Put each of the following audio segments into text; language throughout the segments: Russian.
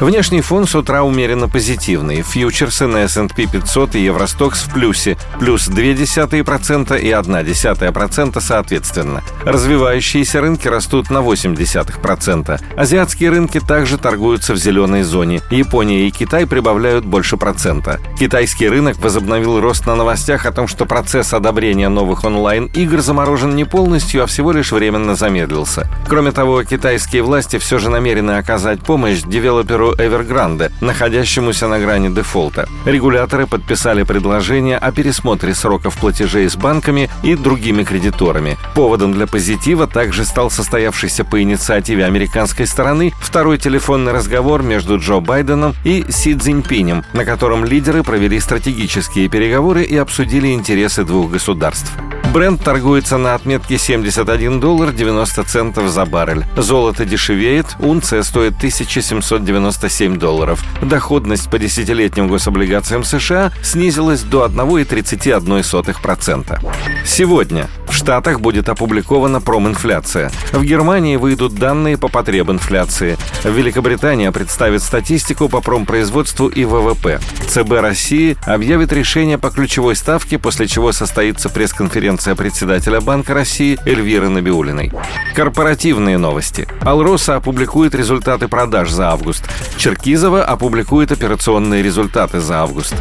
Внешний фон с утра умеренно позитивный. Фьючерсы на S&P 500 и Евростокс в плюсе, плюс 0,2% и 0,1% соответственно. Развивающиеся рынки растут на 0,8%. Азиатские рынки также торгуются в зеленой зоне. Япония и Китай прибавляют больше процента. Китайский рынок возобновил рост на новостях о том, что процесс одобрения новых онлайн-игр заморожен не полностью, а всего лишь временно замедлился. Кроме того, китайские власти все же намерены оказать помощь девелоперу Evergrande, находящемуся на грани дефолта. Регуляторы подписали предложение о пересмотре сроков платежей с банками и другими кредиторами. Поводом для позитива также стал состоявшийся по инициативе американской стороны второй телефонный разговор между Джо Байденом и Си Цзиньпинем, на котором лидеры провели стратегические переговоры и обсудили интересы двух государств. Бренд торгуется на отметке 71 доллар 90 центов за баррель. Золото дешевеет, унция стоит 1797 долларов. Доходность по десятилетним гособлигациям США снизилась до 1,31%. Сегодня в Штатах будет опубликована проминфляция. В Германии выйдут данные по потребинфляции. Великобритания представит статистику по промпроизводству и ВВП. ЦБ России объявит решение по ключевой ставке, после чего состоится пресс-конференция председателя Банка России Эльвиры Набиулиной. Корпоративные новости. Алроса опубликует результаты продаж за август. Черкизова опубликует операционные результаты за август.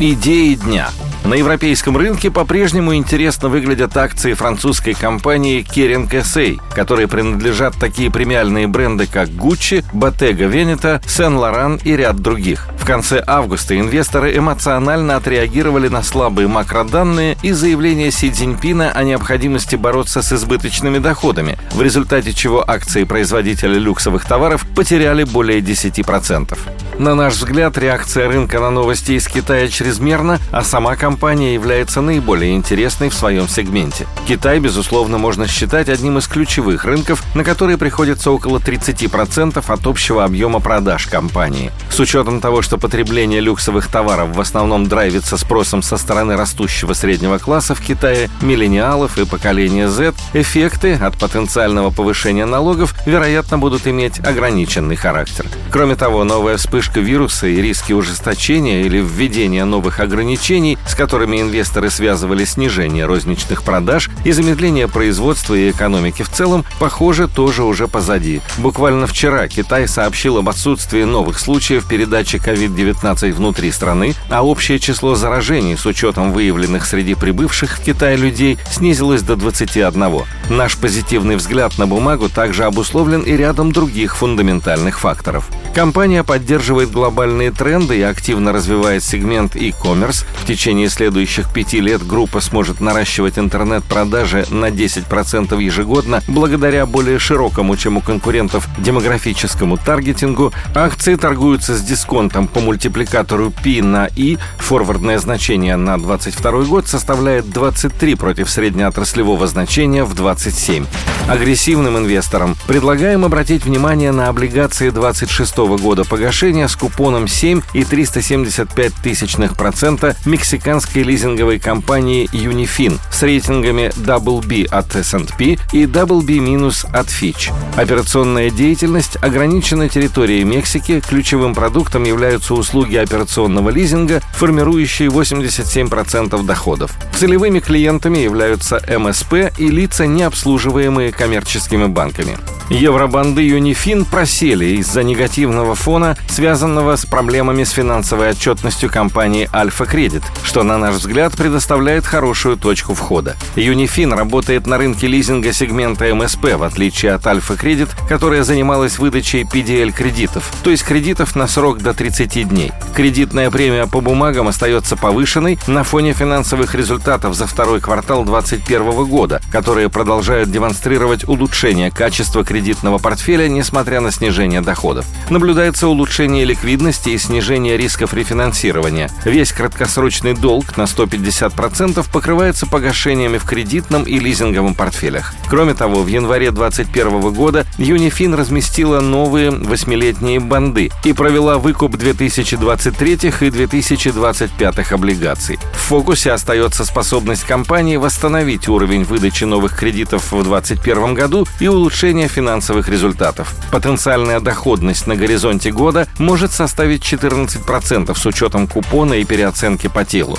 Идеи дня. На европейском рынке по-прежнему интересно выглядят акции французской компании Kering SA, которые принадлежат такие премиальные бренды, как Gucci, Bottega Veneta, Saint Laurent и ряд других. В конце августа инвесторы эмоционально отреагировали на слабые макроданные и заявление Си Цзиньпина о необходимости бороться с избыточными доходами, в результате чего акции производителя люксовых товаров потеряли более 10%. На наш взгляд, реакция рынка на новости из Китая чрезмерна, а сама компания является наиболее интересной в своем сегменте. Китай, безусловно, можно считать одним из ключевых рынков, на которые приходится около 30% от общего объема продаж компании. С учетом того, что потребление люксовых товаров в основном драйвится спросом со стороны растущего среднего класса в Китае, миллениалов и поколения Z, эффекты от потенциального повышения налогов, вероятно, будут иметь ограниченный характер. Кроме того, новая вспышка вируса и риски ужесточения или введения новых ограничений, с которыми инвесторы связывали снижение розничных продаж и замедление производства и экономики в целом, похоже, тоже уже позади. Буквально вчера Китай сообщил об отсутствии новых случаев передачи COVID-19 внутри страны, а общее число заражений с учетом выявленных среди прибывших в Китай людей снизилось до 21. Наш позитивный взгляд на бумагу также обусловлен и рядом других фундаментальных факторов. Компания поддерживает глобальные тренды и активно развивает сегмент e-commerce. В течение следующих пяти лет группа сможет наращивать интернет-продажи на 10% ежегодно благодаря более широкому, чем у конкурентов, демографическому таргетингу. Акции торгуются с дисконтом по мультипликатору P на I. Форвардное значение на 2022 год составляет 23 против среднеотраслевого значения в 27. Агрессивным инвесторам предлагаем обратить внимание на облигации 26 года погашения с купоном 7 и 375 тысячных процента мексиканской лизинговой компании Unifin с рейтингами Double B от S&P и Double B- от Fitch. Операционная деятельность ограничена территорией Мексики, ключевым продуктом являются услуги операционного лизинга, формирующие 87% доходов. Целевыми клиентами являются МСП и лица, не обслуживаемые коммерческими банками. Евробанды Юнифин просели из-за негативного фона, связанного с проблемами с финансовой отчетностью компании Альфа Кредит, что, на наш взгляд, предоставляет хорошую точку входа. Юнифин работает на рынке лизинга сегмента МСП, в отличие от Альфа Кредит, которая занималась выдачей PDL-кредитов, то есть кредитов на срок до 30 дней. Кредитная премия по бумагам остается повышенной на фоне финансовых результатов за второй квартал 2021 года, которые продолжают демонстрировать улучшение качества кредитного портфеля, несмотря на снижение доходов. Наблюдается улучшение ликвидности и снижение рисков рефинансирования. Весь краткосрочный долг долг на 150% покрывается погашениями в кредитном и лизинговом портфелях. Кроме того, в январе 2021 года Юнифин разместила новые восьмилетние банды и провела выкуп 2023 и 2025 облигаций. В фокусе остается способность компании восстановить уровень выдачи новых кредитов в 2021 году и улучшение финансовых результатов. Потенциальная доходность на горизонте года может составить 14% с учетом купона и переоценки по телу.